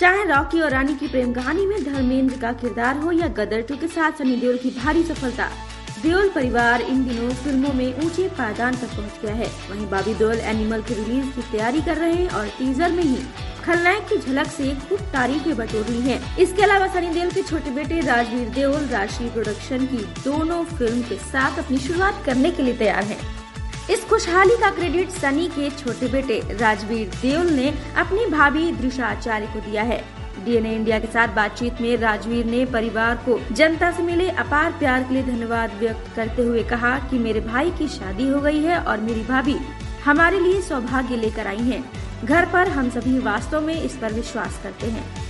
चाहे रॉकी और रानी की प्रेम कहानी में धर्मेंद्र का किरदार हो या गदर टू के साथ सनी देओल की भारी सफलता देओल परिवार इन दिनों फ़िल्मों में ऊँचे पायदान तक पहुँच गया है वहीं बाबी देओल एनिमल की रिलीज़ की तैयारी कर रहे हैं और टीजर में ही खलनायक की झलक से खूब तारीफें बटोर रही हैं। इसके अलावा सनी देओल के छोटे बेटे राजवीर देओल राशि प्रोडक्शन की दोनों फ़िल्म के साथ अपनी शुरुआत करने के लिए तैयार हैं। इस खुशहाली का क्रेडिट सनी के छोटे बेटे राजवीर देओल ने अपनी भाभी दृशा आचार्य को दिया है डीएनए इंडिया के साथ बातचीत में राजवीर ने परिवार को जनता से मिले अपार प्यार के लिए धन्यवाद व्यक्त करते हुए कहा कि मेरे भाई की शादी हो गई है और मेरी भाभी हमारे लिए सौभाग्य लेकर आई हैं। घर पर हम सभी वास्तव में इस पर विश्वास करते हैं